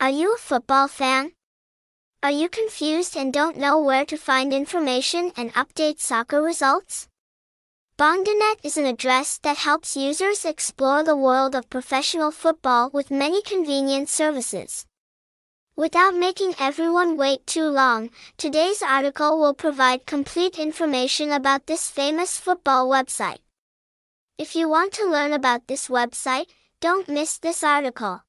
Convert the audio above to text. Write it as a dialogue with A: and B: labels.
A: Are you a football fan? Are you confused and don't know where to find information and update soccer results? Bongdanet is an address that helps users explore the world of professional football with many convenient services. Without making everyone wait too long, today's article will provide complete information about this famous football website. If you want to learn about this website, don't miss this article.